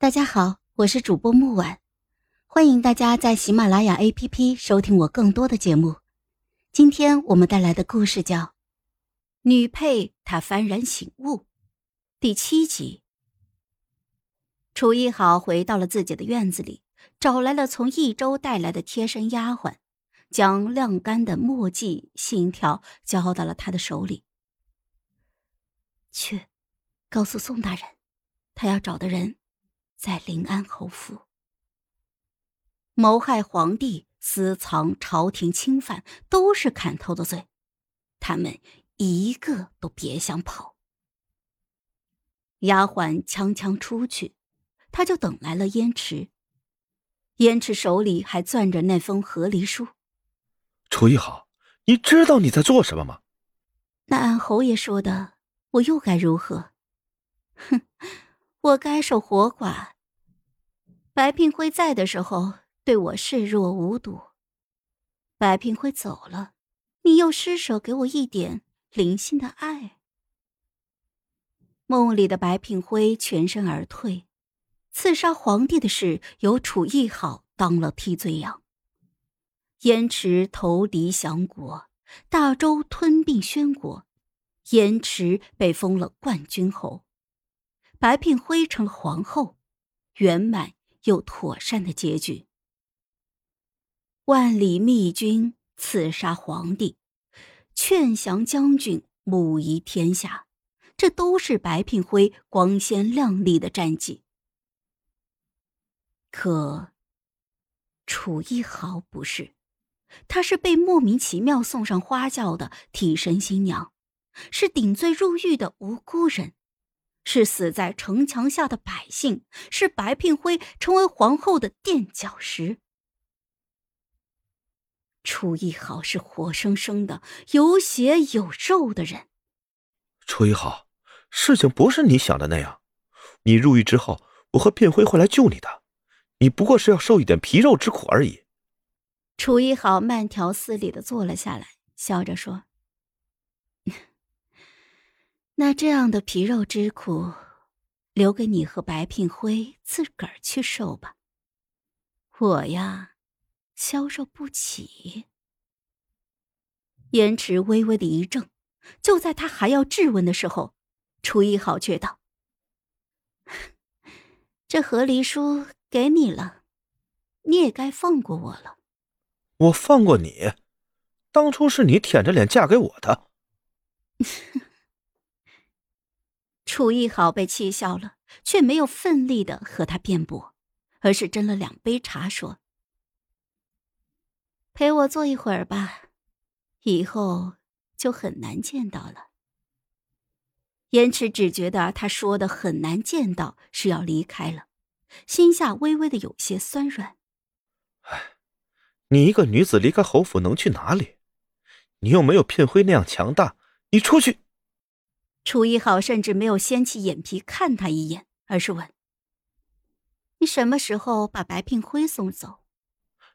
大家好，我是主播木婉，欢迎大家在喜马拉雅 APP 收听我更多的节目。今天我们带来的故事叫《女配她幡然醒悟》第七集。楚一好回到了自己的院子里，找来了从益州带来的贴身丫鬟，将晾干的墨迹信条交到了他的手里。去，告诉宋大人，他要找的人。在临安侯府，谋害皇帝、私藏朝廷钦犯，都是砍头的罪，他们一个都别想跑。丫鬟锵锵出去，他就等来了燕池。燕池手里还攥着那封和离书。楚一好，你知道你在做什么吗？那按侯爷说的，我又该如何？哼！我该守活寡。白聘辉在的时候对我视若无睹，白聘辉走了，你又施舍给我一点零星的爱。梦里的白聘辉全身而退，刺杀皇帝的事由楚义好当了替罪羊。燕池投敌降国，大周吞并宣国，燕池被封了冠军侯。白聘辉成了皇后，圆满又妥善的结局。万里密军刺杀皇帝，劝降将军，母仪天下，这都是白聘辉光鲜亮丽的战绩。可楚一豪不是，他是被莫名其妙送上花轿的替身新娘，是顶罪入狱的无辜人。是死在城墙下的百姓，是白聘辉成为皇后的垫脚石。楚一豪是活生生的有血有肉的人。楚一豪，事情不是你想的那样。你入狱之后，我和聘辉会来救你的。你不过是要受一点皮肉之苦而已。楚一豪慢条斯理的坐了下来，笑着说。那这样的皮肉之苦，留给你和白聘辉自个儿去受吧。我呀，消受不起。燕池微微的一怔，就在他还要质问的时候，楚一豪却道：“ 这和离书给你了，你也该放过我了。”我放过你？当初是你舔着脸嫁给我的。楚艺好被气笑了，却没有奋力的和他辩驳，而是斟了两杯茶，说：“陪我坐一会儿吧，以后就很难见到了。”燕池只觉得他说的很难见到是要离开了，心下微微的有些酸软。哎，你一个女子离开侯府能去哪里？你又没有聘辉那样强大，你出去。楚一好甚至没有掀起眼皮看他一眼，而是问：“你什么时候把白聘辉送走？”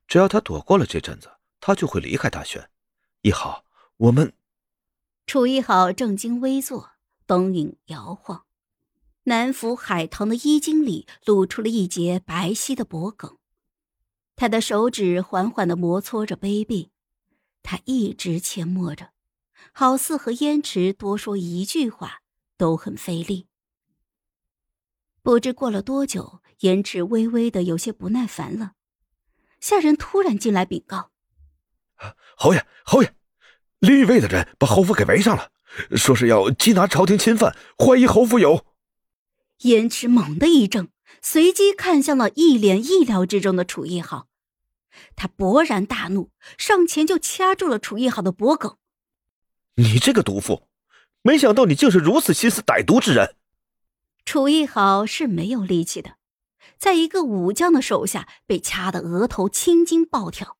只要他躲过了这阵子，他就会离开大轩。一好，我们。楚一好正襟危坐，灯影摇晃，南府海棠的衣襟里露出了一截白皙的脖颈。他的手指缓缓地摩挲着杯壁，他一直缄默着。好似和燕池多说一句话都很费力。不知过了多久，燕池微微的有些不耐烦了。下人突然进来禀告：“侯爷，侯爷，林御卫的人把侯府给围上了，说是要缉拿朝廷钦犯，怀疑侯府有。”燕池猛地一怔，随即看向了一脸意料之中的楚一豪，他勃然大怒，上前就掐住了楚一豪的脖颈。你这个毒妇，没想到你竟是如此心思歹毒之人。楚艺豪是没有力气的，在一个武将的手下被掐得额头青筋暴跳，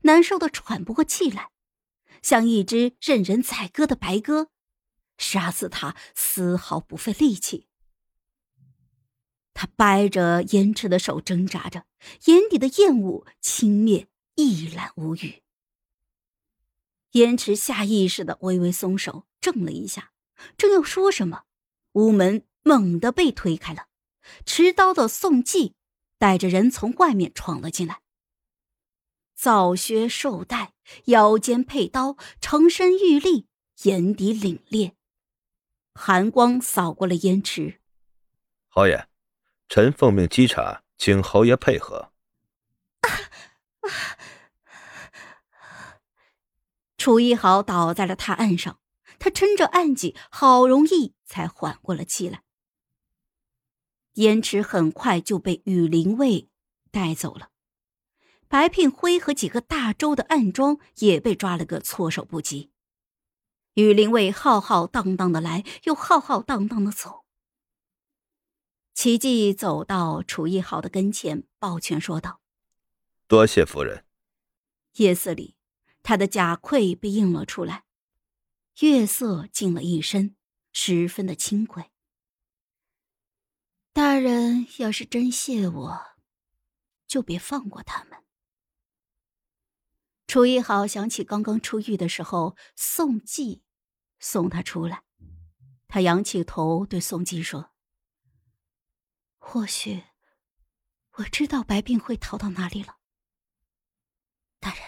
难受的喘不过气来，像一只任人宰割的白鸽，杀死他丝毫不费力气。他掰着燕池的手挣扎着，眼底的厌恶轻蔑一览无余。燕池下意识的微微松手，怔了一下，正要说什么，屋门猛地被推开了，持刀的宋季带着人从外面闯了进来。皂靴绶带，腰间佩刀，成身玉立，眼底凛冽，寒光扫过了燕池。侯爷，臣奉命稽查，请侯爷配合。楚一豪倒在了榻案上，他撑着案几，好容易才缓过了气来。燕池很快就被羽林卫带走了，白聘辉和几个大周的暗桩也被抓了个措手不及。羽林卫浩浩荡荡的来，又浩浩荡荡的走。奇迹走到楚一豪的跟前，抱拳说道：“多谢夫人。”夜色里，他的甲盔被映了出来，月色浸了一身，十分的清贵。大人要是真谢我，就别放过他们。楚一豪想起刚刚出狱的时候，宋季送他出来，他仰起头对宋季说：“或许我知道白病会逃到哪里了。大人，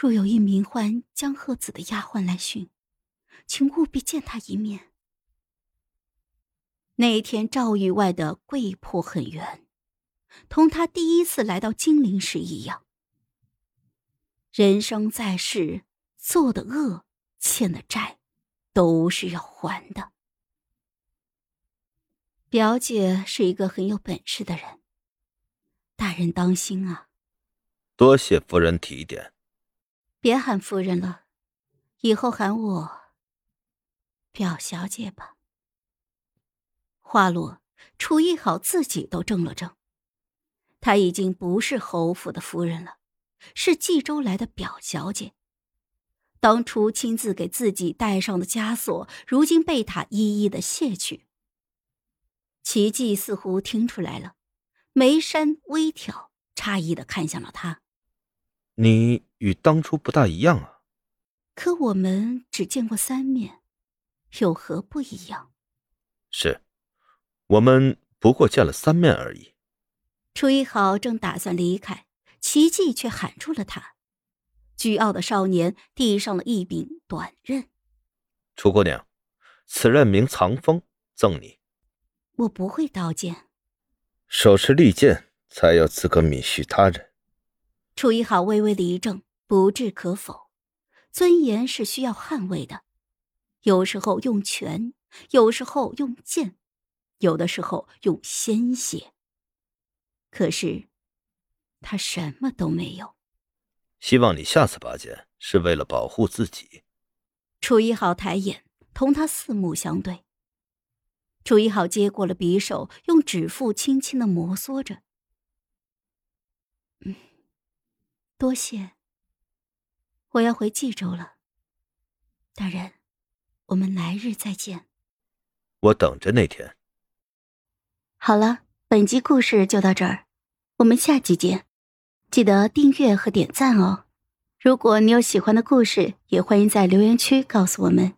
若有一名唤江鹤子的丫鬟来寻，请务必见他一面。”那一天，赵玉外的桂魄很圆，同他第一次来到金陵时一样。人生在世，做的恶、欠的债，都是要还的。表姐是一个很有本事的人，大人当心啊！多谢夫人提点。别喊夫人了，以后喊我表小姐吧。话落，楚一好自己都怔了怔。她已经不是侯府的夫人了，是冀州来的表小姐。当初亲自给自己戴上的枷锁，如今被他一一的卸去。奇迹似乎听出来了，眉山微挑，诧异的看向了他：“你与当初不大一样啊。”可我们只见过三面，有何不一样？是。我们不过见了三面而已。楚一豪正打算离开，奇迹却喊住了他。倨傲的少年递上了一柄短刃。楚姑娘，此刃名藏锋，赠你。我不会刀剑。手持利剑才有资格敏恤他人。楚一好微微的一怔，不置可否。尊严是需要捍卫的，有时候用拳，有时候用剑。有的时候用鲜血，可是他什么都没有。希望你下次拔剑是为了保护自己。楚一好抬眼同他四目相对。楚一好接过了匕首，用指腹轻轻的摩挲着。嗯，多谢。我要回冀州了。大人，我们来日再见。我等着那天。好了，本集故事就到这儿，我们下集见，记得订阅和点赞哦。如果你有喜欢的故事，也欢迎在留言区告诉我们。